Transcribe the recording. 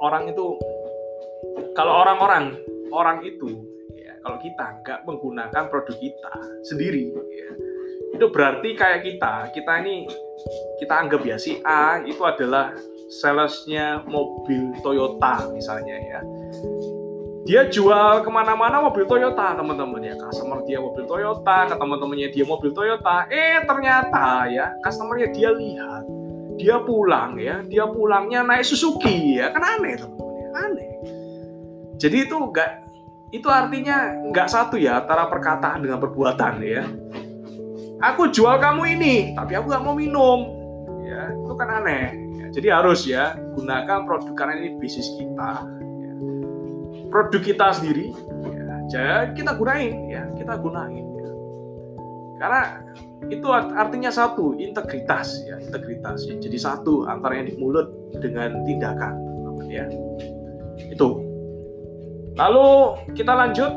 orang itu kalau orang-orang orang itu ya kalau kita nggak menggunakan produk kita sendiri ya, itu berarti kayak kita kita ini kita anggap ya si A itu adalah salesnya mobil Toyota misalnya ya. Dia jual ke mana-mana mobil Toyota teman-teman ya. Customer dia mobil Toyota ke teman-temannya dia mobil Toyota eh ternyata ya customernya dia lihat dia pulang ya dia pulangnya naik Suzuki ya kan aneh ya aneh. Jadi itu enggak itu artinya nggak satu ya antara perkataan dengan perbuatan ya. Aku jual kamu ini tapi aku nggak mau minum. Ya itu kan aneh. Ya, jadi harus ya gunakan produk karena ini bisnis kita. Produk kita sendiri ya, jadi kita gunain ya kita gunain ya. Karena itu artinya satu integritas ya integritas. Ya. jadi satu antara yang di mulut dengan tindakan ya. Itu. Lalu kita lanjut